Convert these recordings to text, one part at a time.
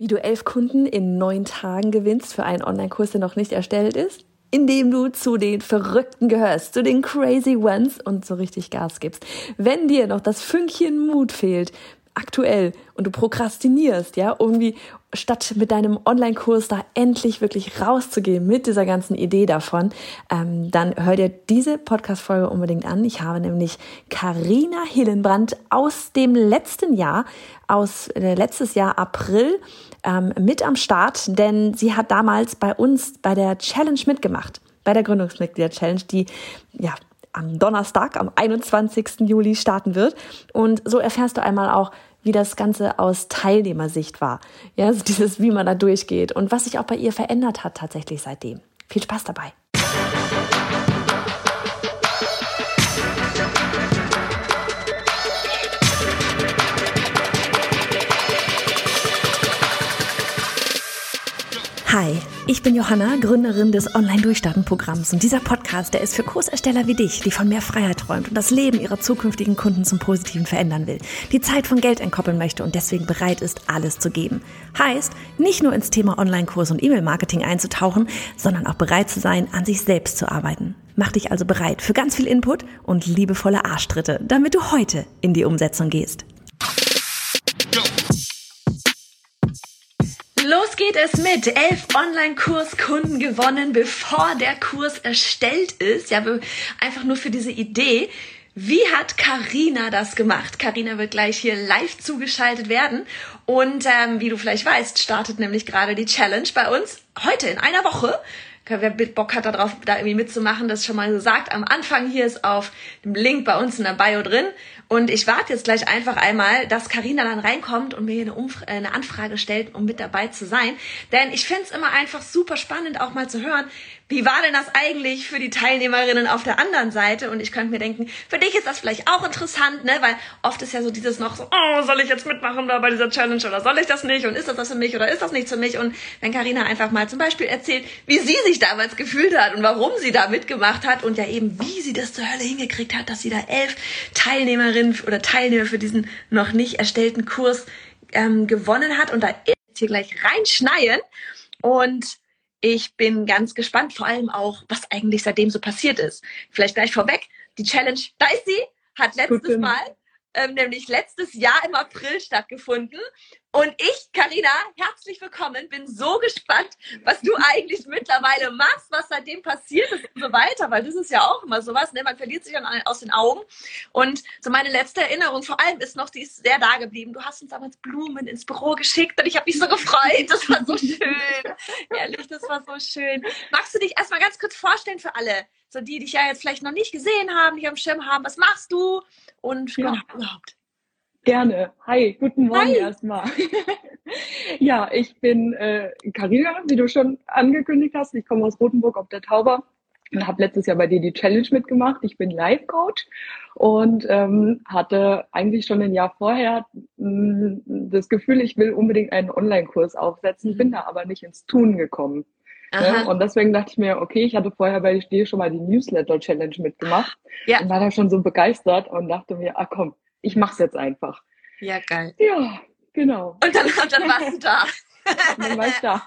Wie du elf Kunden in neun Tagen gewinnst für einen Online-Kurs, der noch nicht erstellt ist? Indem du zu den Verrückten gehörst, zu den Crazy Ones und so richtig Gas gibst. Wenn dir noch das Fünkchen Mut fehlt, aktuell und du prokrastinierst, ja, irgendwie statt mit deinem Online-Kurs da endlich wirklich rauszugehen mit dieser ganzen Idee davon, ähm, dann hör dir diese Podcast-Folge unbedingt an. Ich habe nämlich Karina Hillenbrand aus dem letzten Jahr, aus äh, letztes Jahr April, ähm, mit am Start, denn sie hat damals bei uns bei der Challenge mitgemacht, bei der Gründungsmitglieder-Challenge, die ja am Donnerstag, am 21. Juli starten wird. Und so erfährst du einmal auch, wie das Ganze aus Teilnehmersicht war. Ja, also dieses, wie man da durchgeht und was sich auch bei ihr verändert hat tatsächlich seitdem. Viel Spaß dabei. Hi, ich bin Johanna, Gründerin des Online-Durchstarten-Programms und dieser Podcast, der ist für Kursersteller wie dich, die von mehr Freiheit träumt und das Leben ihrer zukünftigen Kunden zum Positiven verändern will, die Zeit von Geld entkoppeln möchte und deswegen bereit ist, alles zu geben. Heißt, nicht nur ins Thema Online-Kurs und E-Mail-Marketing einzutauchen, sondern auch bereit zu sein, an sich selbst zu arbeiten. Mach dich also bereit für ganz viel Input und liebevolle Arschtritte, damit du heute in die Umsetzung gehst. Los geht es mit elf Online-Kurskunden gewonnen, bevor der Kurs erstellt ist. Ja, einfach nur für diese Idee. Wie hat Karina das gemacht? Karina wird gleich hier live zugeschaltet werden und ähm, wie du vielleicht weißt, startet nämlich gerade die Challenge bei uns heute in einer Woche. Wer Bock hat darauf, da irgendwie mitzumachen, das schon mal gesagt. Am Anfang hier ist auf dem Link bei uns in der Bio drin. Und ich warte jetzt gleich einfach einmal, dass Karina dann reinkommt und mir eine, Umf äh, eine Anfrage stellt, um mit dabei zu sein. Denn ich finde es immer einfach super spannend, auch mal zu hören, wie war denn das eigentlich für die Teilnehmerinnen auf der anderen Seite? Und ich könnte mir denken, für dich ist das vielleicht auch interessant, ne? Weil oft ist ja so dieses noch so, oh, soll ich jetzt mitmachen da bei dieser Challenge oder soll ich das nicht? Und ist das was für mich oder ist das nichts für mich? Und wenn Karina einfach mal zum Beispiel erzählt, wie sie sich damals gefühlt hat und warum sie da mitgemacht hat und ja eben, wie sie das zur Hölle hingekriegt hat, dass sie da elf Teilnehmerinnen oder Teilnehmer für diesen noch nicht erstellten Kurs ähm, gewonnen hat. Und da hier gleich reinschneien. Und ich bin ganz gespannt, vor allem auch, was eigentlich seitdem so passiert ist. Vielleicht gleich vorweg, die Challenge, da ist sie, hat letztes Mal ähm, nämlich letztes Jahr im April stattgefunden. Und ich, Karina, herzlich willkommen. Bin so gespannt, was du eigentlich mittlerweile machst, was seitdem passiert ist und so weiter, weil das ist ja auch immer sowas, ne? man verliert sich dann aus den Augen. Und so meine letzte Erinnerung vor allem ist noch, die ist sehr da geblieben. Du hast uns damals Blumen ins Büro geschickt und ich habe mich so gefreut. Das war so schön. Ehrlich, das war so schön. Magst du dich erstmal ganz kurz vorstellen für alle, so die, die dich ja jetzt vielleicht noch nicht gesehen haben, nicht am Schirm haben, was machst du und ja. überhaupt? Gerne. Hi, guten Morgen Hi. erstmal. ja, ich bin äh, Carina, wie du schon angekündigt hast. Ich komme aus Rothenburg auf der Tauber und habe letztes Jahr bei dir die Challenge mitgemacht. Ich bin Life Coach und ähm, hatte eigentlich schon ein Jahr vorher mh, mm, das Gefühl, ich will unbedingt einen Online-Kurs aufsetzen, bin da aber nicht ins Tun gekommen. Ne? Und deswegen dachte ich mir, okay, ich hatte vorher bei dir schon mal die Newsletter-Challenge mitgemacht ja. und war da schon so begeistert und dachte mir, ah komm, ich mach's jetzt einfach. Ja, geil. Ja, genau. Und dann, und dann warst du da. dann war ich da.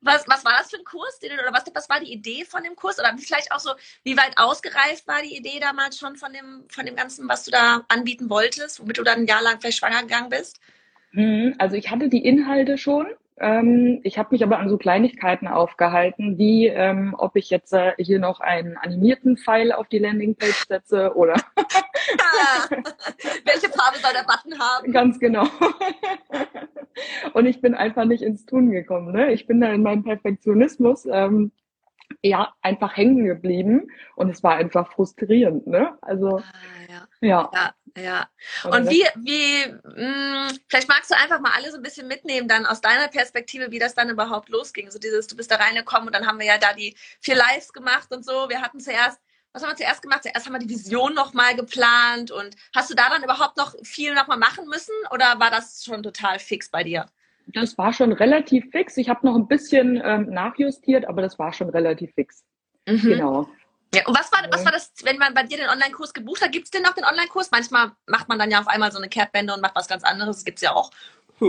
was, was war das für ein Kurs? Oder was, was war die Idee von dem Kurs? Oder vielleicht auch so, wie weit ausgereift war die Idee damals schon von dem, von dem Ganzen, was du da anbieten wolltest, womit du dann ein Jahr lang vielleicht schwanger gegangen bist? Mhm, also ich hatte die Inhalte schon, ähm, ich habe mich aber an so Kleinigkeiten aufgehalten, wie ähm, ob ich jetzt äh, hier noch einen animierten Pfeil auf die Landingpage setze oder ah, welche Farbe soll der Button haben? Ganz genau. Und ich bin einfach nicht ins Tun gekommen. Ne? Ich bin da in meinem Perfektionismus ähm, ja einfach hängen geblieben und es war einfach frustrierend. Ne? Also ah, ja. ja. ja. Ja. Und wie, wie, mh, hm, vielleicht magst du einfach mal alle so ein bisschen mitnehmen, dann aus deiner Perspektive, wie das dann überhaupt losging. So dieses, du bist da reingekommen und dann haben wir ja da die vier Lives gemacht und so. Wir hatten zuerst, was haben wir zuerst gemacht? Zuerst haben wir die Vision nochmal geplant und hast du da dann überhaupt noch viel nochmal machen müssen oder war das schon total fix bei dir? Das war schon relativ fix. Ich habe noch ein bisschen ähm, nachjustiert, aber das war schon relativ fix. Mhm. Genau. Ja, und was war, was war das, wenn man bei dir den Online-Kurs gebucht hat? Gibt es denn noch den Online-Kurs? Manchmal macht man dann ja auf einmal so eine Kehrtwende und macht was ganz anderes. Das gibt es ja auch.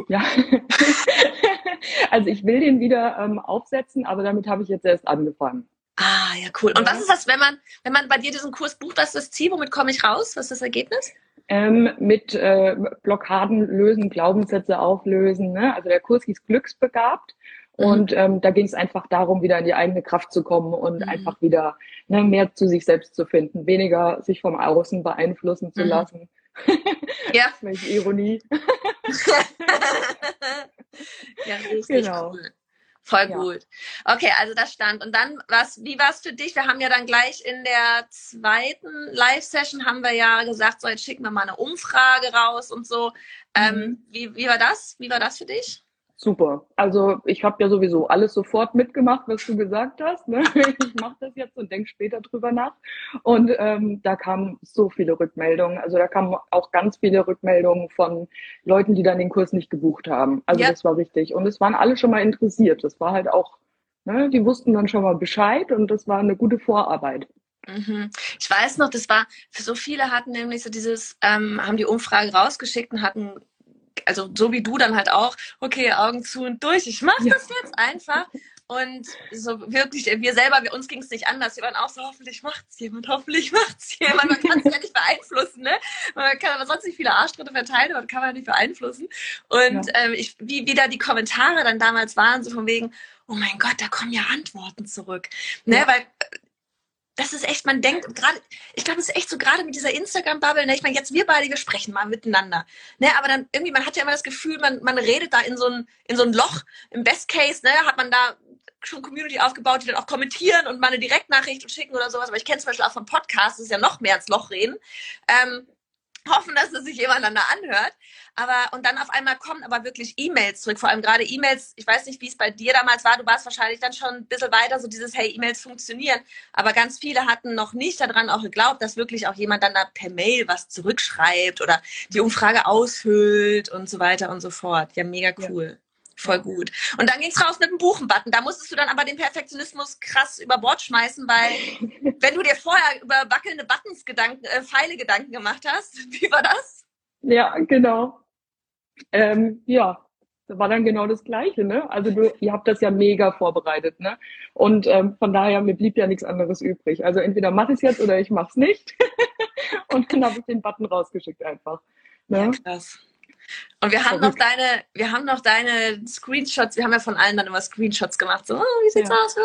Ja. also ich will den wieder ähm, aufsetzen, aber damit habe ich jetzt erst angefangen. Ah, ja, cool. Und ja. was ist das, wenn man, wenn man bei dir diesen Kurs bucht, was ist das Ziel? Womit komme ich raus? Was ist das Ergebnis? Ähm, mit äh, Blockaden lösen, Glaubenssätze auflösen. Ne? Also der Kurs hieß Glücksbegabt. Mhm. Und ähm, da ging es einfach darum, wieder in die eigene Kraft zu kommen und mhm. einfach wieder ne, mehr zu sich selbst zu finden, weniger sich vom Außen beeinflussen zu mhm. lassen. Ja. Welche Ironie. ja, richtig genau. cool. Voll ja. gut. Okay, also das stand. Und dann, was, wie war es für dich? Wir haben ja dann gleich in der zweiten Live-Session haben wir ja gesagt, so jetzt schicken wir mal eine Umfrage raus und so. Ähm, mhm. Ähm, wie, wie war das? Wie war das für dich? Super. Also ich habe ja sowieso alles sofort mitgemacht, was du gesagt hast. Ne? Ich mache das jetzt und denke später drüber nach. Und ähm, da kamen so viele Rückmeldungen. Also da kamen auch ganz viele Rückmeldungen von Leuten, die dann den Kurs nicht gebucht haben. Also ja. das war richtig. Und es waren alle schon mal interessiert. Das war halt auch, ne, die wussten dann schon mal Bescheid und das war eine gute Vorarbeit. Mhm. Ich weiß noch, das war, für so viele hatten nämlich so dieses, ähm, haben die Umfrage rausgeschickt und hatten also so wie du dann halt auch, okay, Augen zu und durch, ich mache ja. das jetzt einfach. Und so wirklich, wir selber, wir, uns ging es nicht anders. Wir waren auch so, hoffentlich macht es jemand, hoffentlich macht es jemand. Man kann es ja nicht beeinflussen, ne? Man kann aber sonst nicht viele Arschtritte verteilen, aber kann man nicht beeinflussen. Und ja. ähm, ich, wie, wie da die Kommentare dann damals waren, so von wegen, oh mein Gott, da kommen ja Antworten zurück. Ne? Ja. Weil das ist echt, man denkt, gerade, ich glaube, es ist echt so gerade mit dieser Instagram-Bubble, ne, ich meine, jetzt wir beide, wir sprechen mal miteinander, ne, aber dann irgendwie, man hat ja immer das Gefühl, man, man redet da in so ein, in so ein Loch, im Best Case, ne, hat man da schon Community aufgebaut, die dann auch kommentieren und mal eine Direktnachricht schicken oder sowas, aber ich kenne zum Beispiel auch von Podcasts, das ist ja noch mehr ins Loch reden, ähm, hoffen, dass es sich jemand dann da anhört. Aber, und dann auf einmal kommen aber wirklich E-Mails zurück. Vor allem gerade E-Mails, ich weiß nicht, wie es bei dir damals war, du warst wahrscheinlich dann schon ein bisschen weiter, so dieses, hey, E-Mails funktionieren. Aber ganz viele hatten noch nicht daran auch geglaubt, dass wirklich auch jemand dann da per Mail was zurückschreibt oder die Umfrage ausfüllt und so weiter und so fort. Ja, mega cool. Ja. Voll gut. Und dann ging's raus mit dem Buchenbutton. Da musstest du dann aber den Perfektionismus krass über Bord schmeißen, weil wenn du dir vorher über wackelnde Buttons Gedanken, äh, Pfeile Gedanken gemacht hast, wie war das? Ja, genau. Ähm, ja, das war dann genau das Gleiche, ne? Also du, ihr habt das ja mega vorbereitet, ne? Und ähm, von daher, mir blieb ja nichts anderes übrig. Also entweder mach ich es jetzt oder ich mach's nicht. Und dann habe ich den Button rausgeschickt einfach. Ne? Ja, krass. Und wir haben noch deine, wir haben noch deine Screenshots, wir haben ja von allen dann immer Screenshots gemacht, so, oh, wie sieht's ja. aus?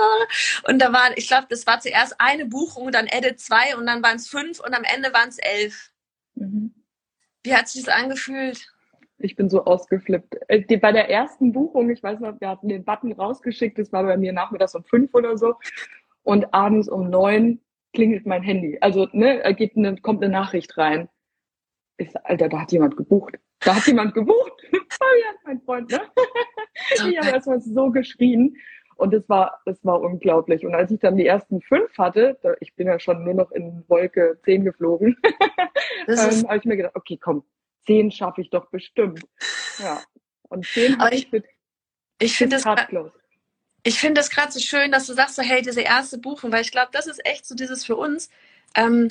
Und da war, ich glaube, das war zuerst eine Buchung, dann Edit zwei und dann waren es fünf und am Ende waren es elf. Mhm. Wie hat sich das angefühlt? Ich bin so ausgeflippt. Äh, bei der ersten Buchung, ich weiß noch, wir hatten den Button rausgeschickt, das war bei mir nachmittags um fünf oder so. Und abends um neun klingelt mein Handy. Also, ne, geht eine, kommt eine Nachricht rein. Ich sag, Alter, da hat jemand gebucht. Da hat jemand gebucht. Fabian, mein Freund, ne? ich habe erstmal so geschrien. Und es war, es war unglaublich. Und als ich dann die ersten fünf hatte, da, ich bin ja schon nur noch in Wolke zehn geflogen, ähm, habe ich mir gedacht, okay, komm, zehn schaffe ich doch bestimmt. Ja. Und zehn habe ich mit ich finde das ich finde es gerade so schön, dass du sagst so, hey, diese erste Buchung, weil ich glaube, das ist echt so dieses für uns, ähm,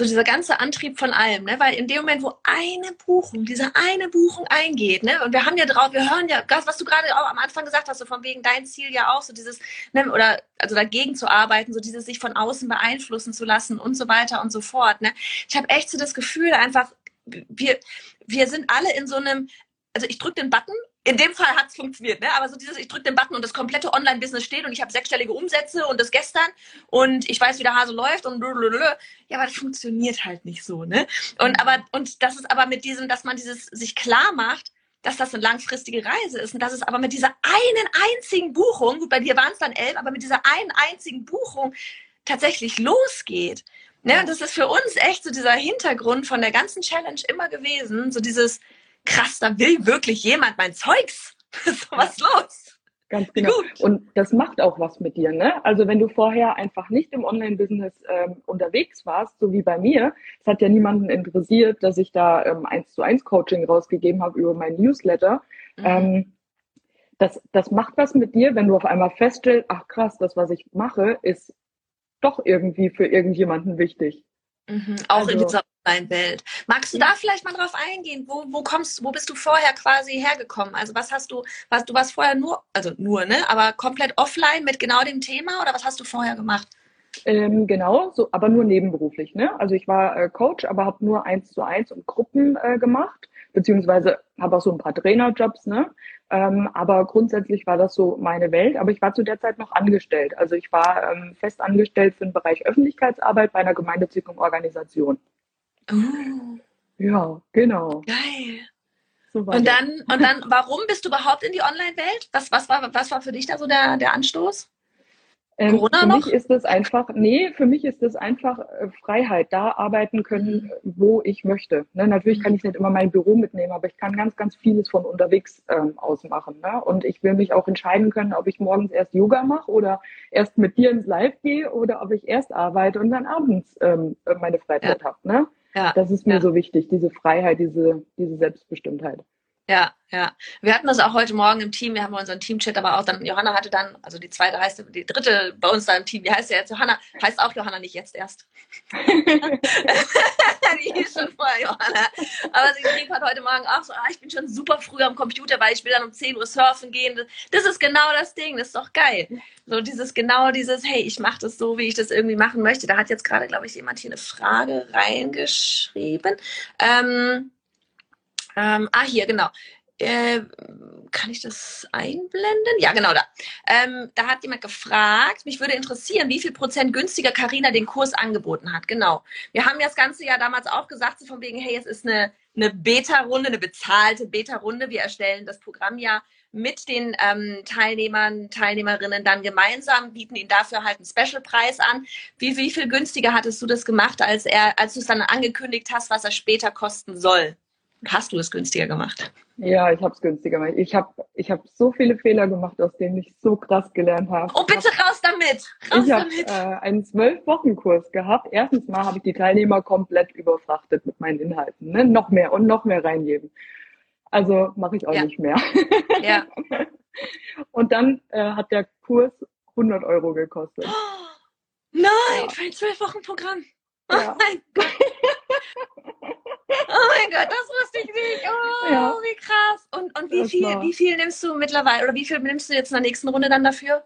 so dieser ganze Antrieb von allem, ne? Weil in dem Moment, wo eine Buchung, diese eine Buchung eingeht, ne? Und wir haben ja drauf, wir hören ja, was du gerade auch am Anfang gesagt hast, so von wegen dein Ziel ja auch, so dieses, ne? Oder also dagegen zu arbeiten, so dieses sich von außen beeinflussen zu lassen und so weiter und so fort, ne? Ich habe echt so das Gefühl, einfach, wir, wir sind alle in so einem, also ich drücke den Button in dem Fall hat es funktioniert, ne? aber so dieses, ich drücke den Button und das komplette Online-Business steht und ich habe sechsstellige Umsätze und das gestern und ich weiß, wie der Hase läuft und blablabla. ja, aber das funktioniert halt nicht so, ne? Und aber, und das ist aber mit diesem, dass man dieses sich klar macht, dass das eine langfristige Reise ist und dass es aber mit dieser einen einzigen Buchung, gut, bei dir waren es dann elf, aber mit dieser einen einzigen Buchung tatsächlich losgeht. Ne? Und das ist für uns echt so dieser Hintergrund von der ganzen Challenge immer gewesen, so dieses, krass, da will wirklich jemand mein Zeugs. so was los. Ganz genau. Und das macht auch was mit dir, ne? Also wenn du vorher einfach nicht im Online-Business ähm, unterwegs warst, so wie bei mir, es hat ja niemanden interessiert, dass ich da ähm, eins zu eins Coaching rausgegeben habe über mein Newsletter. Mhm. Ähm, das, das macht was mit dir, wenn du auf einmal feststellst, ach krass, das, was ich mache, ist doch irgendwie für irgendjemanden wichtig. Mhm. Auch also, in dieser Online-Welt. Magst du ja. da vielleicht mal drauf eingehen? Wo, wo kommst, wo bist du vorher quasi hergekommen? Also was hast du, was, du warst vorher nur, also nur, ne, aber komplett offline mit genau dem Thema oder was hast du vorher gemacht? Ähm, genau, so, aber nur nebenberuflich. Ne? Also ich war äh, Coach, aber habe nur eins zu eins und Gruppen äh, gemacht, beziehungsweise habe auch so ein paar Trainerjobs. Ne? Ähm, aber grundsätzlich war das so meine Welt. Aber ich war zu der Zeit noch angestellt. Also ich war ähm, fest angestellt für den Bereich Öffentlichkeitsarbeit bei einer gemeinnützigen Organisation. Oh. Ja, genau. Geil. So und dann, und dann, warum bist du überhaupt in die Online-Welt? Was, was, war, was war für dich da so der, der Anstoß? Ähm, Corona für noch? mich ist es einfach, nee, für mich ist es einfach äh, Freiheit, da arbeiten können, mhm. wo ich möchte. Ne, natürlich kann ich nicht immer mein Büro mitnehmen, aber ich kann ganz, ganz vieles von unterwegs ähm, aus machen. Ne? Und ich will mich auch entscheiden können, ob ich morgens erst Yoga mache oder erst mit dir ins Live gehe oder ob ich erst arbeite und dann abends ähm, meine Freizeit ja. habe. Ne? Ja. Das ist mir ja. so wichtig, diese Freiheit, diese, diese Selbstbestimmtheit. Ja, ja. Wir hatten das auch heute Morgen im Team. Wir haben unseren Teamchat, aber auch dann, Johanna hatte dann, also die zweite heißt, die dritte bei uns da im Team, die heißt ja jetzt Johanna, heißt auch Johanna, nicht jetzt erst. die ist schon vorher Johanna. Aber sie schrieb halt heute Morgen auch so, ah, ich bin schon super früh am Computer, weil ich will dann um 10 Uhr surfen gehen. Das ist genau das Ding, das ist doch geil. So dieses, genau dieses, hey, ich mache das so, wie ich das irgendwie machen möchte. Da hat jetzt gerade, glaube ich, jemand hier eine Frage reingeschrieben. Ähm, ähm, ah, hier, genau. Äh, kann ich das einblenden? Ja, genau da. Ähm, da hat jemand gefragt, mich würde interessieren, wie viel Prozent günstiger Carina den Kurs angeboten hat. Genau. Wir haben ja das ganze Jahr damals auch gesagt, so von wegen, hey, es ist eine, eine Beta-Runde, eine bezahlte Beta-Runde. Wir erstellen das Programm ja mit den ähm, Teilnehmern, Teilnehmerinnen dann gemeinsam, bieten ihnen dafür halt einen Special-Preis an. Wie, wie viel günstiger hattest du das gemacht, als als du es dann angekündigt hast, was er später kosten soll? Hast du es günstiger gemacht? Ja, ich habe es günstiger gemacht. Ich habe ich hab so viele Fehler gemacht, aus denen ich so krass gelernt habe. Oh, bitte raus damit! Raus ich habe äh, einen zwölf-Wochen-Kurs gehabt. Erstens mal habe ich die Teilnehmer komplett überfrachtet mit meinen Inhalten. Ne? Noch mehr und noch mehr reingeben. Also mache ich auch ja. nicht mehr. Ja. und dann äh, hat der Kurs 100 Euro gekostet. Oh, nein, ja. für ein zwölf-Wochen-Programm. Oh ja. mein Gott. Oh mein Gott, das wusste ich nicht. Oh, ja. wie krass. Und, und wie, viel, wie viel nimmst du mittlerweile oder wie viel nimmst du jetzt in der nächsten Runde dann dafür?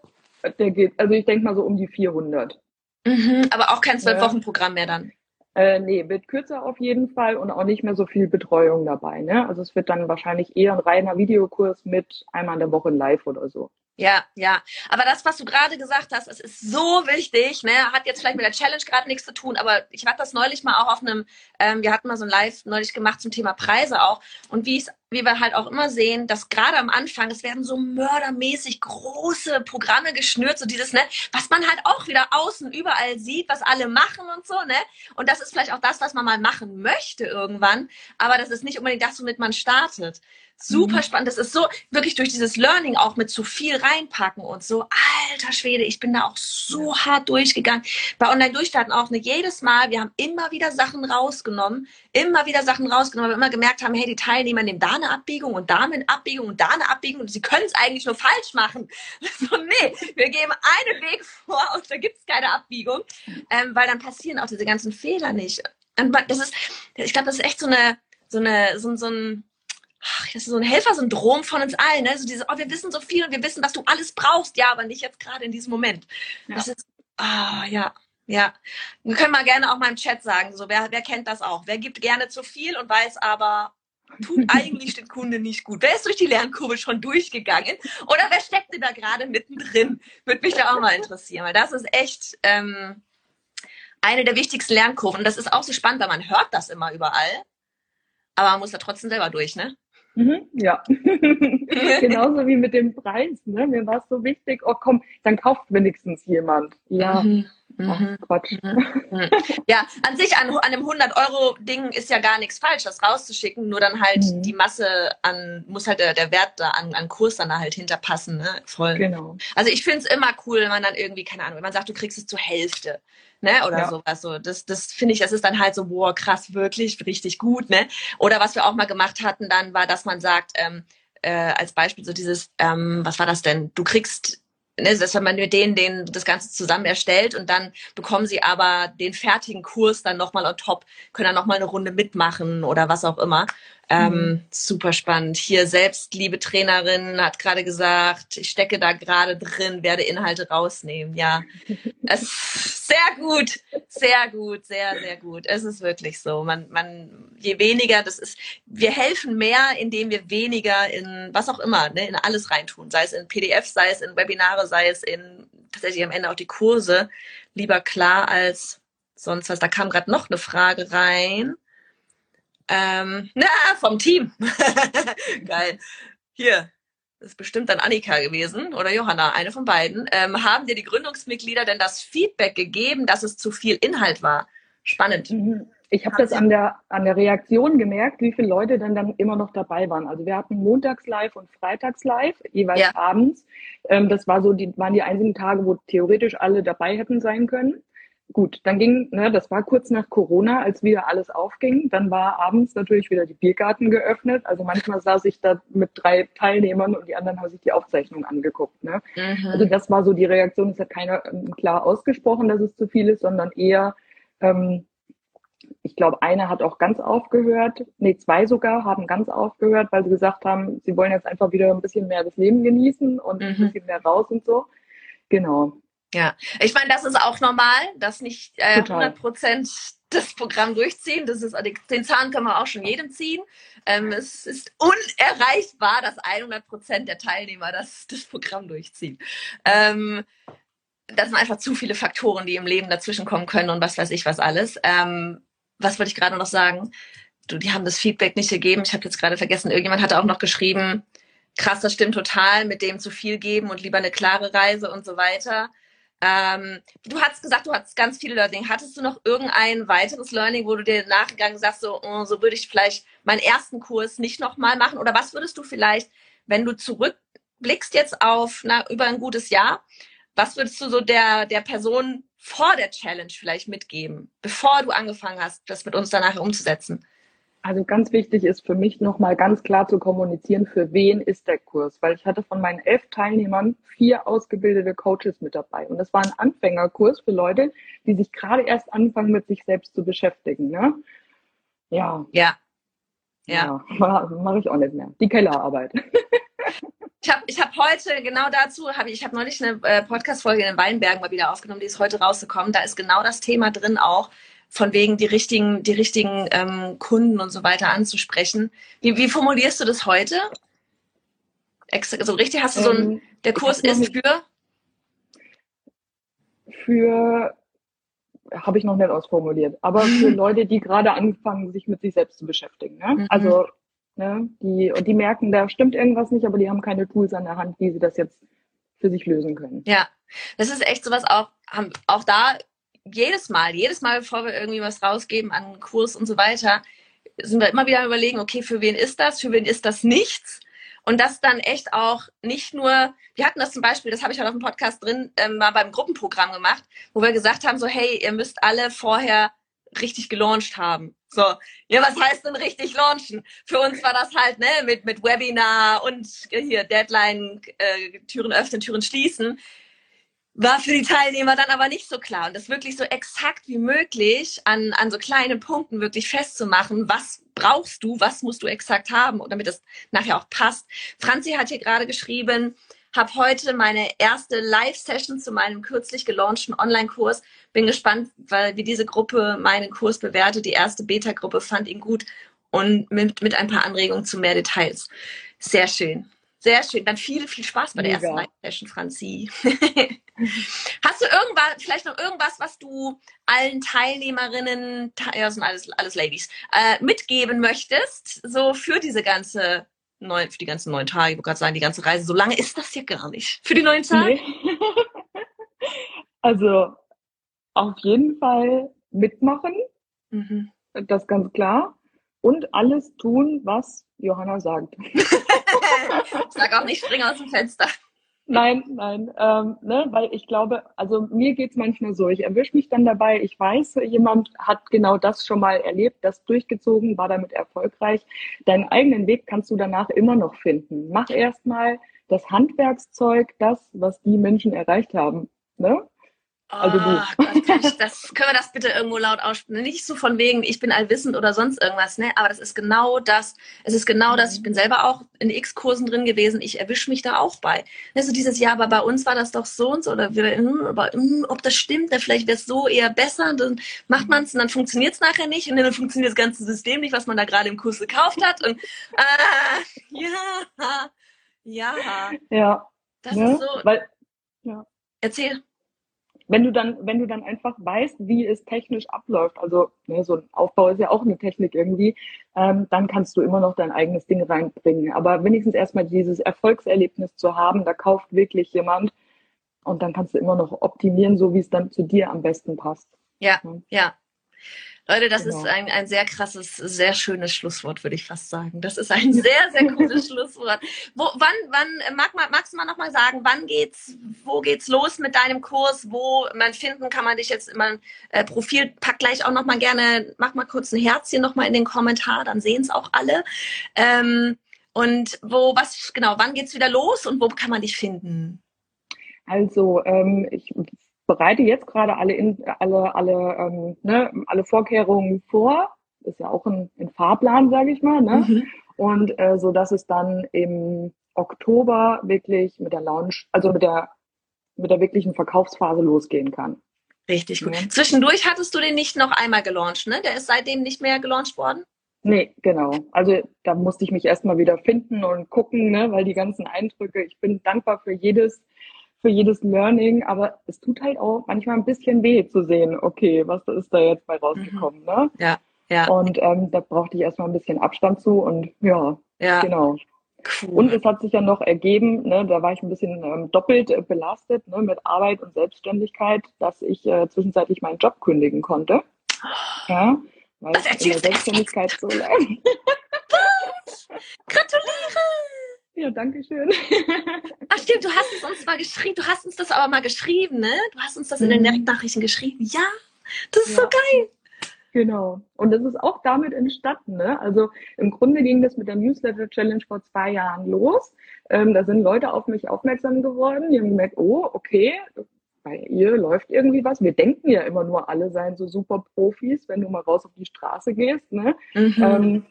Der geht, also ich denke mal so um die 400. Mhm, aber auch kein Zwölf-Wochen-Programm mehr dann? Äh, nee, wird kürzer auf jeden Fall und auch nicht mehr so viel Betreuung dabei. Ne? Also es wird dann wahrscheinlich eher ein reiner Videokurs mit einmal in der Woche live oder so. Ja, ja. Aber das, was du gerade gesagt hast, es ist so wichtig, ne? Hat jetzt vielleicht mit der Challenge gerade nichts zu tun, aber ich hatte das neulich mal auch auf einem, ähm, wir hatten mal so ein Live neulich gemacht zum Thema Preise auch. Und wie es wie wir halt auch immer sehen, dass gerade am Anfang, es werden so mördermäßig große Programme geschnürt, so dieses, ne, was man halt auch wieder außen überall sieht, was alle machen und so, ne? Und das ist vielleicht auch das, was man mal machen möchte irgendwann, aber das ist nicht unbedingt das, womit man startet. Super mhm. spannend. Das ist so wirklich durch dieses Learning auch mit zu viel reinpacken und so. Alter Schwede, ich bin da auch so hart durchgegangen. Bei Online-Durchstarten auch ne, jedes Mal. Wir haben immer wieder Sachen rausgenommen, immer wieder Sachen rausgenommen, weil wir immer gemerkt haben, hey, die Teilnehmer nehmen da eine Abbiegung und da eine Abbiegung und da eine Abbiegung und sie können es eigentlich nur falsch machen. So, nee, wir geben einen Weg vor und da gibt es keine Abbiegung, ähm, weil dann passieren auch diese ganzen Fehler nicht. Und das ist, ich glaube, das ist echt so eine, so eine, so, so ein, ach, das ist so ein Helfersyndrom von uns allen, ne? So dieses, oh, wir wissen so viel und wir wissen, was du alles brauchst, ja, aber nicht jetzt gerade in diesem Moment. Ja. Das ist, ah, oh, ja. Ja, wir können mal gerne auch mal im Chat sagen, so wer, wer kennt das auch? Wer gibt gerne zu viel und weiß aber, tut eigentlich den Kunde nicht gut? Wer ist durch die Lernkurve schon durchgegangen? Oder wer steckt denn da gerade mittendrin? Würde mich da auch mal interessieren, weil das ist echt ähm, eine der wichtigsten Lernkurven. Und das ist auch so spannend, weil man hört das immer überall, aber man muss da trotzdem selber durch, ne? Mhm, ja, genauso wie mit dem Preis. Ne? Mir war es so wichtig, oh komm, dann kauft wenigstens jemand. Ja, mhm. Ach, mhm. Quatsch. Mhm. mhm. Ja, an sich an, an einem 100-Euro-Ding ist ja gar nichts falsch, das rauszuschicken, nur dann halt mhm. die Masse an, muss halt der, der Wert da an, an Kurs dann da halt hinterpassen, ne? Voll. Genau. Also ich finde es immer cool, wenn man dann irgendwie, keine Ahnung, wenn man sagt, du kriegst es zur Hälfte ne? Oder ja. sowas. So. Das, das finde ich, das ist dann halt so, boah, krass, wirklich, richtig gut, ne? Oder was wir auch mal gemacht hatten, dann war, dass man sagt, ähm, äh, als Beispiel so dieses, ähm, was war das denn? Du kriegst ne, dass man mit denen, denen das Ganze zusammen erstellt und dann bekommen sie aber den fertigen Kurs dann nochmal on top, können dann nochmal eine Runde mitmachen oder was auch immer. Ähm, mhm. Super spannend. Hier selbst, liebe Trainerin, hat gerade gesagt, ich stecke da gerade drin, werde Inhalte rausnehmen. Ja, es sehr gut, sehr gut, sehr, sehr gut. Es ist wirklich so. Man, man, je weniger, das ist, wir helfen mehr, indem wir weniger in was auch immer, ne, in alles reintun. Sei es in PDF, sei es in Webinare, sei es in tatsächlich am Ende auch die Kurse. Lieber klar als sonst was. Da kam gerade noch eine Frage rein. Ähm, na, vom Team. Geil. Hier, das ist bestimmt dann Annika gewesen oder Johanna, eine von beiden. Ähm, haben dir die Gründungsmitglieder denn das Feedback gegeben, dass es zu viel Inhalt war? Spannend. Mhm. Ich habe das an der, an der Reaktion gemerkt, wie viele Leute dann, dann immer noch dabei waren. Also wir hatten montags live und freitags live, jeweils ja. abends. Ähm, das war so, die waren die einzigen Tage, wo theoretisch alle dabei hätten sein können gut, dann ging, ne, das war kurz nach Corona, als wieder alles aufging. Dann war abends natürlich wieder die Biergarten geöffnet. Also manchmal saß ich da mit drei Teilnehmern und die anderen haben sich die Aufzeichnung angeguckt. Ne? Mhm. Also das war so die Reaktion. Es hat keiner ähm, klar ausgesprochen, dass es zu viel ist, sondern eher, ähm, ich glaube, eine hat auch ganz aufgehört, nee, zwei sogar haben ganz aufgehört, weil sie gesagt haben, sie wollen jetzt einfach wieder ein bisschen mehr das Leben genießen und mhm. ein bisschen mehr raus und so. Genau. Ja, ich meine, das ist auch normal, dass nicht äh, 100 Prozent das Programm durchziehen. Das ist, den Zahn können wir auch schon jedem ziehen. Ähm, es ist unerreichbar, dass 100 Prozent der Teilnehmer das, das Programm durchziehen. Ähm, das sind einfach zu viele Faktoren, die im Leben dazwischen kommen können und was weiß ich was alles. Ähm, was wollte ich gerade noch sagen? Du, die haben das Feedback nicht gegeben. Ich habe jetzt gerade vergessen, irgendjemand hatte auch noch geschrieben, krass, das stimmt total, mit dem zu viel geben und lieber eine klare Reise und so weiter. Ähm, du hast gesagt, du hattest ganz viele Learning. Hattest du noch irgendein weiteres Learning, wo du dir nachgegangen sagst, so, oh, so würde ich vielleicht meinen ersten Kurs nicht nochmal machen? Oder was würdest du vielleicht, wenn du zurückblickst jetzt auf na, über ein gutes Jahr, was würdest du so der, der Person vor der Challenge vielleicht mitgeben, bevor du angefangen hast, das mit uns danach umzusetzen? Also ganz wichtig ist für mich nochmal ganz klar zu kommunizieren, für wen ist der Kurs. Weil ich hatte von meinen elf Teilnehmern vier ausgebildete Coaches mit dabei. Und das war ein Anfängerkurs für Leute, die sich gerade erst anfangen, mit sich selbst zu beschäftigen. Ne? Ja. Ja. Ja. ja Mache ich auch nicht mehr. Die Kellerarbeit. Ich habe ich hab heute genau dazu, hab ich, ich habe neulich eine äh, Podcast-Folge in den Weinbergen mal wieder aufgenommen, die ist heute rausgekommen. Da ist genau das Thema drin auch von wegen die richtigen, die richtigen ähm, Kunden und so weiter anzusprechen. Wie, wie formulierst du das heute? Extra, so richtig hast du so ein, ähm, der Kurs ist für? Für, habe ich noch nicht ausformuliert, aber für Leute, die gerade anfangen, sich mit sich selbst zu beschäftigen. Ne? Mhm. Also, ne, die, und die merken, da stimmt irgendwas nicht, aber die haben keine Tools an der Hand, wie sie das jetzt für sich lösen können. Ja, das ist echt sowas auch, haben, auch da jedes Mal, jedes Mal, bevor wir irgendwie was rausgeben an Kurs und so weiter, sind wir immer wieder überlegen, okay, für wen ist das, für wen ist das nichts? Und das dann echt auch nicht nur, wir hatten das zum Beispiel, das habe ich halt auf dem Podcast drin, ähm, mal beim Gruppenprogramm gemacht, wo wir gesagt haben, so, hey, ihr müsst alle vorher richtig gelauncht haben. So, ja, was heißt denn richtig launchen? Für uns war das halt, ne, mit, mit Webinar und hier Deadline, äh, Türen öffnen, Türen schließen war für die Teilnehmer dann aber nicht so klar. Und das wirklich so exakt wie möglich an, an so kleinen Punkten wirklich festzumachen, was brauchst du, was musst du exakt haben, damit es nachher auch passt. Franzi hat hier gerade geschrieben, habe heute meine erste Live-Session zu meinem kürzlich gelaunchten Online-Kurs. Bin gespannt, weil wie diese Gruppe meinen Kurs bewertet. Die erste Beta-Gruppe fand ihn gut und mit, mit ein paar Anregungen zu mehr Details. Sehr schön. Sehr schön. Dann viel, viel Spaß bei der Mega. ersten Live-Session, Franzi. Hast du irgendwas, vielleicht noch irgendwas, was du allen Teilnehmerinnen, ja, sind alles, alles Ladies, äh, mitgeben möchtest, so für diese ganze neun, für die ganzen neun Tage, ich wollte gerade sagen, die ganze Reise, so lange ist das ja gar nicht. Für die neun Tage? Nee. also auf jeden Fall mitmachen, mhm. das ganz klar. Und alles tun, was Johanna sagt. Sag auch nicht, spring aus dem Fenster. Nein, nein, ähm, ne, weil ich glaube, also mir geht's manchmal so, ich erwische mich dann dabei, ich weiß, jemand hat genau das schon mal erlebt, das durchgezogen, war damit erfolgreich. Deinen eigenen Weg kannst du danach immer noch finden. Mach erstmal das Handwerkszeug, das, was die Menschen erreicht haben. Ne? Also du. Oh, das, das, können wir das bitte irgendwo laut aussprechen? Nicht so von wegen, ich bin allwissend oder sonst irgendwas, ne? Aber das ist genau das. Es ist genau das. Ich bin selber auch in X-Kursen drin gewesen. Ich erwische mich da auch bei. Also dieses Jahr, aber bei uns war das doch so und so oder wir, hm, aber hm, ob das stimmt, dann vielleicht wäre es so eher besser. Dann macht man es und dann funktioniert es nachher nicht und dann funktioniert das ganze System nicht, was man da gerade im Kurs gekauft hat. Und ah, ja, ja, ja. Das ne? ist so. Weil, ja. Erzähl wenn du dann, wenn du dann einfach weißt, wie es technisch abläuft, also ne, so ein Aufbau ist ja auch eine Technik irgendwie, ähm, dann kannst du immer noch dein eigenes Ding reinbringen. Aber wenigstens erstmal dieses Erfolgserlebnis zu haben, da kauft wirklich jemand und dann kannst du immer noch optimieren, so wie es dann zu dir am besten passt. Ja, ja. Leute, das genau. ist ein, ein sehr krasses, sehr schönes Schlusswort, würde ich fast sagen. Das ist ein sehr, sehr cooles Schlusswort. Wo, wann, wann, mag, magst du mal nochmal sagen, wann geht's, wo geht's los mit deinem Kurs? Wo man finden kann man dich jetzt immer äh, Profil, pack gleich auch nochmal gerne, mach mal kurz ein Herzchen nochmal in den Kommentar, dann sehen es auch alle. Ähm, und wo, was, genau, wann geht's wieder los und wo kann man dich finden? Also ähm, ich bereite jetzt gerade alle, in, alle, alle, ähm, ne, alle Vorkehrungen vor. Ist ja auch ein, ein Fahrplan, sage ich mal. Ne? Mhm. Und äh, so dass es dann im Oktober wirklich mit der Launch, also mit der mit der wirklichen Verkaufsphase losgehen kann. Richtig gut. Ja. Zwischendurch hattest du den nicht noch einmal gelauncht, ne? Der ist seitdem nicht mehr gelauncht worden? Nee, genau. Also da musste ich mich erstmal wieder finden und gucken, ne, weil die ganzen Eindrücke, ich bin dankbar für jedes für jedes Learning, aber es tut halt auch manchmal ein bisschen weh zu sehen, okay, was ist da jetzt bei rausgekommen, mhm. ne? Ja, ja. Und ähm, da brauchte ich erstmal ein bisschen Abstand zu und ja, ja. genau. Cool. Und es hat sich ja noch ergeben, ne, da war ich ein bisschen ähm, doppelt äh, belastet ne, mit Arbeit und Selbstständigkeit, dass ich äh, zwischenzeitlich meinen Job kündigen konnte. Ja, weil Was in der Selbstständigkeit so lange. Gratuliere! Ja, danke schön. Ach stimmt, du hast es uns mal geschrieben, du hast uns das aber mal geschrieben, ne? Du hast uns das in den mhm. Direktnachrichten geschrieben. Ja, das ist ja. so geil. Genau. Und das ist auch damit entstanden. Ne? Also im Grunde ging das mit der Newsletter Challenge vor zwei Jahren los. Ähm, da sind Leute auf mich aufmerksam geworden. Die haben gemerkt, oh, okay, bei ihr läuft irgendwie was. Wir denken ja immer nur, alle seien so super Profis, wenn du mal raus auf die Straße gehst. Ne? Mhm. Ähm,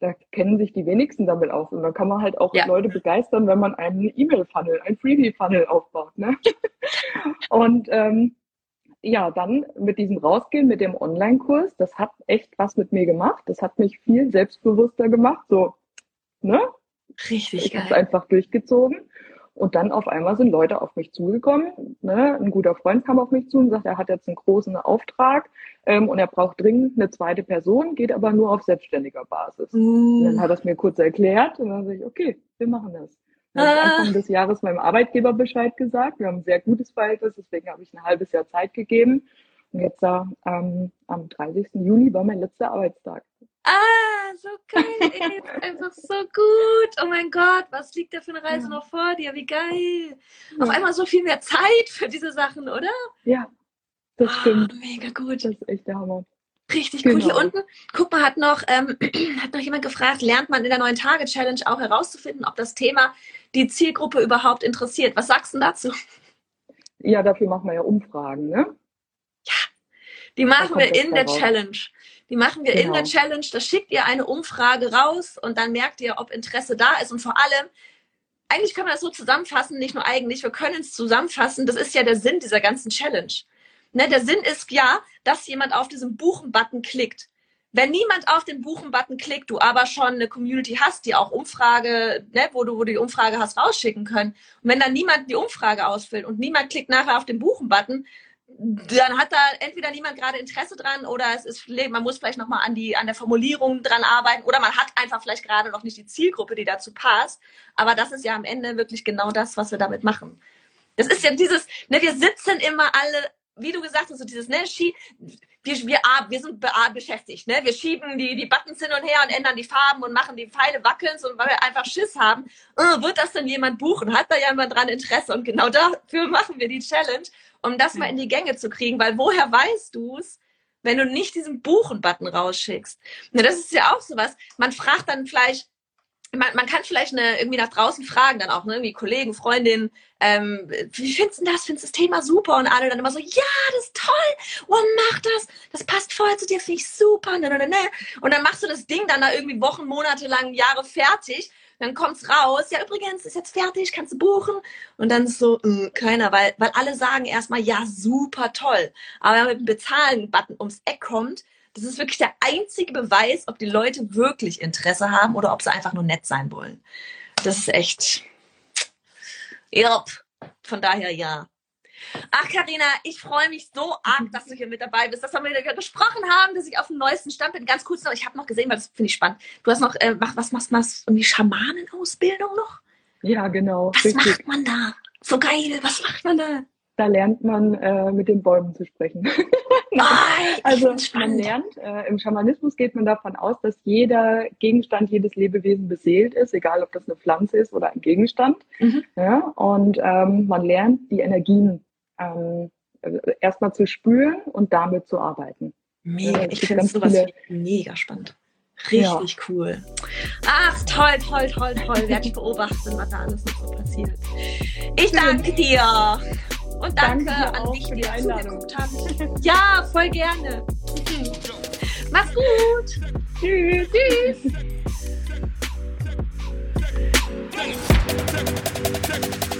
da kennen sich die wenigsten damit aus. Und dann kann man halt auch ja. Leute begeistern, wenn man einen E-Mail-Funnel, ein Freebie-Funnel aufbaut. Ne? und ähm, ja, dann mit diesem Rausgehen, mit dem Online-Kurs, das hat echt was mit mir gemacht. Das hat mich viel selbstbewusster gemacht. So, ne? Richtig. Ich habe es einfach durchgezogen. Und dann auf einmal sind Leute auf mich zugekommen. Ne? Ein guter Freund kam auf mich zu und sagt, er hat jetzt einen großen Auftrag ähm, und er braucht dringend eine zweite Person, geht aber nur auf selbstständiger Basis. Mm. Und dann hat er es mir kurz erklärt und dann sage ich, okay, wir machen das. Dann habe ich ah. Anfang des Jahres meinem Arbeitgeber Bescheid gesagt. Wir haben ein sehr gutes Verhältnis, deswegen habe ich ein halbes Jahr Zeit gegeben. Und jetzt ähm, am 30. Juni war mein letzter Arbeitstag. Ah, so geil, ey. einfach so gut. Oh mein Gott, was liegt da für eine Reise ja. noch vor dir? Wie geil. Ja. Auf einmal so viel mehr Zeit für diese Sachen, oder? Ja, das oh, stimmt. Mega gut. Das ist echt der Hammer. Richtig genau. gut. Hier unten, guck mal, hat noch, ähm, hat noch jemand gefragt, lernt man in der neuen Tage-Challenge auch herauszufinden, ob das Thema die Zielgruppe überhaupt interessiert? Was sagst du dazu? Ja, dafür machen wir ja Umfragen, ne? Ja, die machen wir in der raus. Challenge. Die machen wir genau. in der genau. Challenge. Da schickt ihr eine Umfrage raus und dann merkt ihr, ob Interesse da ist. Und vor allem, eigentlich können wir das so zusammenfassen, nicht nur eigentlich, wir können es zusammenfassen. Das ist ja der Sinn dieser ganzen Challenge. Ne, der Sinn ist ja, dass jemand auf diesen Buchen-Button klickt. Wenn niemand auf den Buchen-Button klickt, du aber schon eine Community hast, die auch Umfrage, ne, wo du, wo du die Umfrage hast rausschicken können. Und wenn dann niemand die Umfrage ausfüllt und niemand klickt nachher auf den Buchen-Button, dann hat da entweder niemand gerade Interesse dran oder es ist, man muss vielleicht nochmal an an der Formulierung dran arbeiten oder man hat einfach vielleicht gerade noch nicht die Zielgruppe, die dazu passt. Aber das ist ja am Ende wirklich genau das, was wir damit machen. Das ist ja dieses, ne, wir sitzen immer alle, wie du gesagt hast, so dieses, ne, Ski, wir, wir, wir sind beschäftigt, ne? Wir schieben die, die Buttons hin und her und ändern die Farben und machen die Pfeile wackeln, so, weil wir einfach Schiss haben. Oh, wird das denn jemand buchen? Hat da jemand dran Interesse? Und genau dafür machen wir die Challenge, um das mal in die Gänge zu kriegen, weil woher weißt du es, wenn du nicht diesen Buchen-Button rausschickst? Na, das ist ja auch sowas. Man fragt dann vielleicht, man, man kann vielleicht eine, irgendwie nach draußen fragen, dann auch, ne, irgendwie Kollegen, Freundinnen, ähm, wie findest du das? Findest du das Thema super? Und alle dann immer so, ja, das ist toll, oh, mach das, das passt voll zu dir, finde ich super, ne, ne, ne, ne. Und dann machst du das Ding dann da irgendwie Wochen, Monate lang, Jahre fertig, dann kommt's raus, ja, übrigens, ist jetzt fertig, kannst du buchen. Und dann ist so, mh, keiner, weil, weil alle sagen erstmal, ja, super toll. Aber wenn man mit dem Bezahlen-Button ums Eck kommt, das ist wirklich der einzige Beweis, ob die Leute wirklich Interesse haben oder ob sie einfach nur nett sein wollen. Das ist echt. Ja, von daher ja. Ach, Karina, ich freue mich so arg, dass du hier mit dabei bist, dass wir wieder gesprochen haben, dass ich auf dem neuesten Stand bin. Ganz kurz noch, ich habe noch gesehen, weil das finde ich spannend. Du hast noch, äh, was machst du, irgendwie Schamanenausbildung noch? Ja, genau. Was richtig. macht man da? So geil, was macht man da? Da lernt man äh, mit den Bäumen zu sprechen. also man lernt, äh, im Schamanismus geht man davon aus, dass jeder Gegenstand, jedes Lebewesen beseelt ist, egal ob das eine Pflanze ist oder ein Gegenstand. Mhm. Ja, und ähm, man lernt die Energien ähm, erstmal zu spüren und damit zu arbeiten. Mega, also, ich finde sowas viele... mega spannend. Richtig ja. cool. Ach, toll, toll, toll, toll. Werde ich beobachten, was da alles noch so passiert. Ich danke dir. Und danke, danke an dich, die zugeguckt haben. Ja, voll gerne. Mach's gut. Tschüss. Tschüss.